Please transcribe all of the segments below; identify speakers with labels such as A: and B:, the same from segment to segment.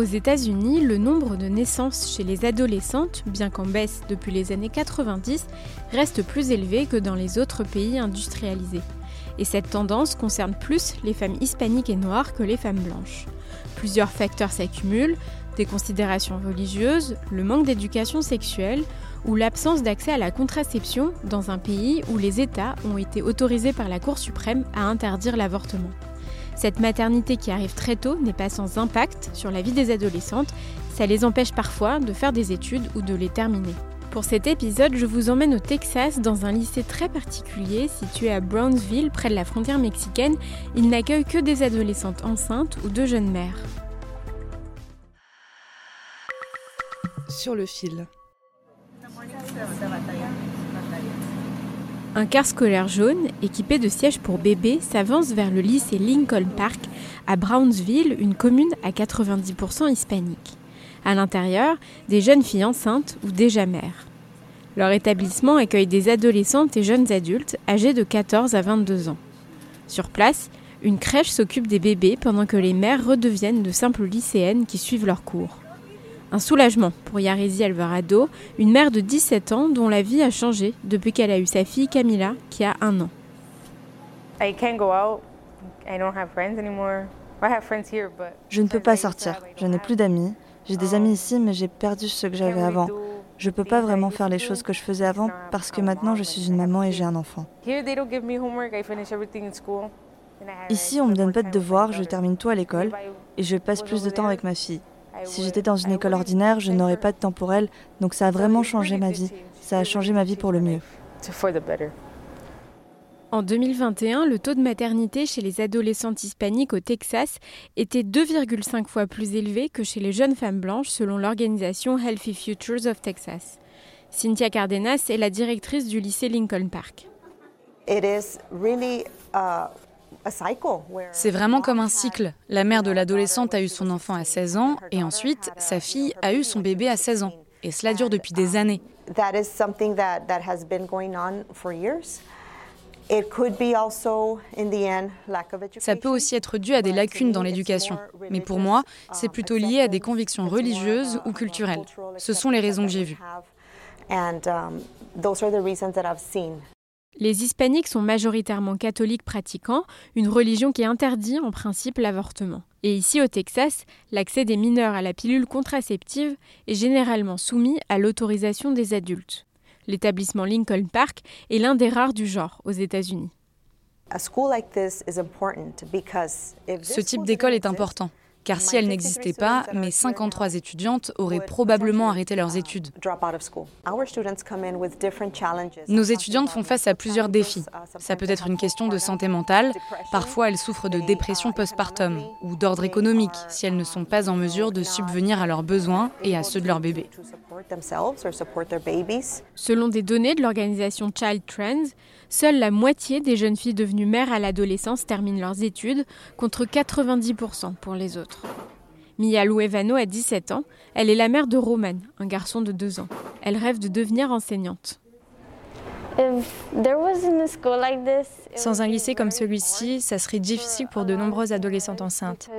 A: Aux États-Unis, le nombre de naissances chez les adolescentes, bien qu'en baisse depuis les années 90, reste plus élevé que dans les autres pays industrialisés. Et cette tendance concerne plus les femmes hispaniques et noires que les femmes blanches. Plusieurs facteurs s'accumulent, des considérations religieuses, le manque d'éducation sexuelle ou l'absence d'accès à la contraception dans un pays où les États ont été autorisés par la Cour suprême à interdire l'avortement. Cette maternité qui arrive très tôt n'est pas sans impact sur la vie des adolescentes, ça les empêche parfois de faire des études ou de les terminer. Pour cet épisode, je vous emmène au Texas dans un lycée très particulier situé à Brownsville, près de la frontière mexicaine. Il n'accueille que des adolescentes enceintes ou de jeunes mères.
B: Sur le fil.
A: Un car scolaire jaune, équipé de sièges pour bébés, s'avance vers le lycée Lincoln Park à Brownsville, une commune à 90% hispanique. À l'intérieur, des jeunes filles enceintes ou déjà mères. Leur établissement accueille des adolescentes et jeunes adultes âgés de 14 à 22 ans. Sur place, une crèche s'occupe des bébés pendant que les mères redeviennent de simples lycéennes qui suivent leurs cours. Un soulagement pour Yarezi Alvarado, une mère de 17 ans dont la vie a changé depuis qu'elle a eu sa fille Camila, qui a un an.
C: Je ne peux pas sortir, je n'ai plus d'amis. J'ai des amis ici, mais j'ai perdu ce que j'avais avant. Je ne peux pas vraiment faire les choses que je faisais avant parce que maintenant je suis une maman et j'ai un enfant. Ici, on ne me donne pas de devoirs, je termine tout à l'école et je passe plus de temps avec ma fille. Si j'étais dans une école ordinaire, je n'aurais pas de temps pour elle, donc ça a vraiment changé ma vie. Ça a changé ma vie pour le mieux.
A: En 2021, le taux de maternité chez les adolescentes hispaniques au Texas était 2,5 fois plus élevé que chez les jeunes femmes blanches selon l'organisation Healthy Futures of Texas. Cynthia Cardenas est la directrice du lycée Lincoln Park.
D: C'est vraiment comme un cycle. La mère de l'adolescente a eu son enfant à 16 ans et ensuite sa fille a eu son bébé à 16 ans. Et cela dure depuis des années. Ça peut aussi être dû à des lacunes dans l'éducation. Mais pour moi, c'est plutôt lié à des convictions religieuses ou culturelles. Ce sont les raisons que j'ai vues.
A: Les hispaniques sont majoritairement catholiques pratiquants, une religion qui interdit en principe l'avortement. Et ici au Texas, l'accès des mineurs à la pilule contraceptive est généralement soumis à l'autorisation des adultes. L'établissement Lincoln Park est l'un des rares du genre aux États-Unis.
D: Ce type d'école est important. Car si elle n'existait pas, mes 53 étudiantes auraient probablement arrêté leurs études. Nos étudiantes font face à plusieurs défis. Ça peut être une question de santé mentale. Parfois, elles souffrent de dépression postpartum ou d'ordre économique si elles ne sont pas en mesure de subvenir à leurs besoins et à ceux de leur bébé.
A: Selon des données de l'organisation Child Trends, seule la moitié des jeunes filles devenues mères à l'adolescence terminent leurs études, contre 90% pour les autres. Mia Luevano a 17 ans, elle est la mère de Roman, un garçon de 2 ans. Elle rêve de devenir enseignante.
E: Sans un lycée comme celui-ci, ça serait difficile pour de nombreuses adolescentes enceintes.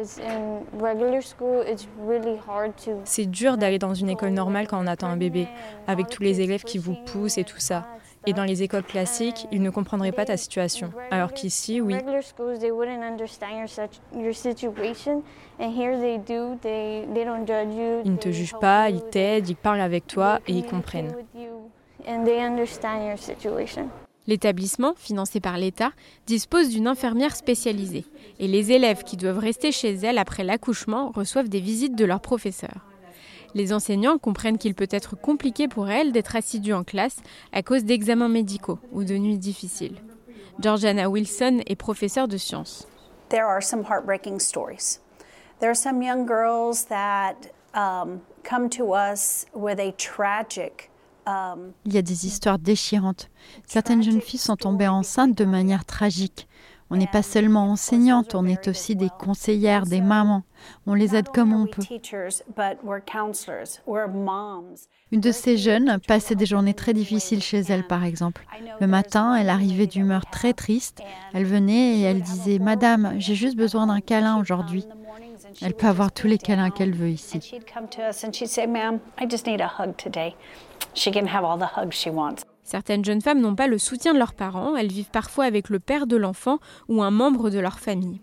E: C'est dur d'aller dans une école normale quand on attend un bébé, avec tous les élèves qui vous poussent et tout ça. Et dans les écoles classiques, ils ne comprendraient pas ta situation. Alors qu'ici, oui. Ils ne te jugent pas, ils t'aident, ils parlent avec toi et ils comprennent.
A: L'établissement, financé par l'État, dispose d'une infirmière spécialisée et les élèves qui doivent rester chez elle après l'accouchement reçoivent des visites de leurs professeurs. Les enseignants comprennent qu'il peut être compliqué pour elles d'être assidus en classe à cause d'examens médicaux ou de nuits difficiles. Georgiana Wilson est professeure de sciences.
F: There are some heartbreaking stories. There are some young girls that um, come to us with a tragic
G: Il y a des histoires déchirantes. Certaines jeunes filles sont tombées enceintes de manière tragique. On n'est pas seulement enseignante, on est aussi des conseillères, des mamans. On les aide comme on peut. Une de ces jeunes passait des journées très difficiles chez elle, par exemple. Le matin, elle arrivait d'humeur très triste. Elle venait et elle disait Madame, j'ai juste besoin d'un câlin aujourd'hui. Elle peut avoir tous les câlins qu'elle veut ici.
A: Certaines jeunes femmes n'ont pas le soutien de leurs parents, elles vivent parfois avec le père de l'enfant ou un membre de leur famille.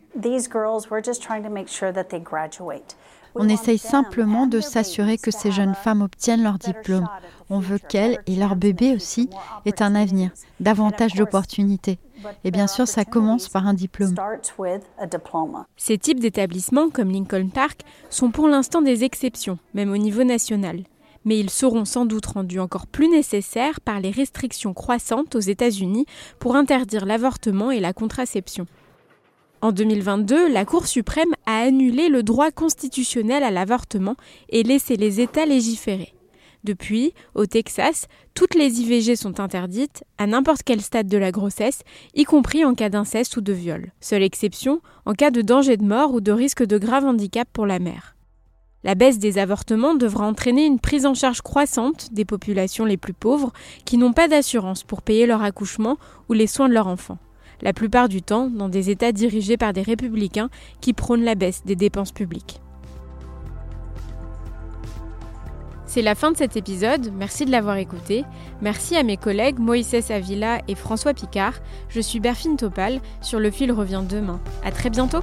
G: On essaye simplement de s'assurer que ces jeunes femmes obtiennent leur diplôme. On veut qu'elles, et leur bébé aussi, aient un avenir, davantage d'opportunités. Et bien sûr, ça commence par un diplôme.
A: Ces types d'établissements, comme Lincoln Park, sont pour l'instant des exceptions, même au niveau national mais ils seront sans doute rendus encore plus nécessaires par les restrictions croissantes aux États-Unis pour interdire l'avortement et la contraception. En 2022, la Cour suprême a annulé le droit constitutionnel à l'avortement et laissé les États légiférer. Depuis, au Texas, toutes les IVG sont interdites, à n'importe quel stade de la grossesse, y compris en cas d'inceste ou de viol. Seule exception, en cas de danger de mort ou de risque de grave handicap pour la mère. La baisse des avortements devra entraîner une prise en charge croissante des populations les plus pauvres qui n'ont pas d'assurance pour payer leur accouchement ou les soins de leur enfant. La plupart du temps dans des États dirigés par des républicains qui prônent la baisse des dépenses publiques. C'est la fin de cet épisode, merci de l'avoir écouté. Merci à mes collègues Moïse Avila et François Picard. Je suis Berfine Topal, sur le fil revient demain. À très bientôt!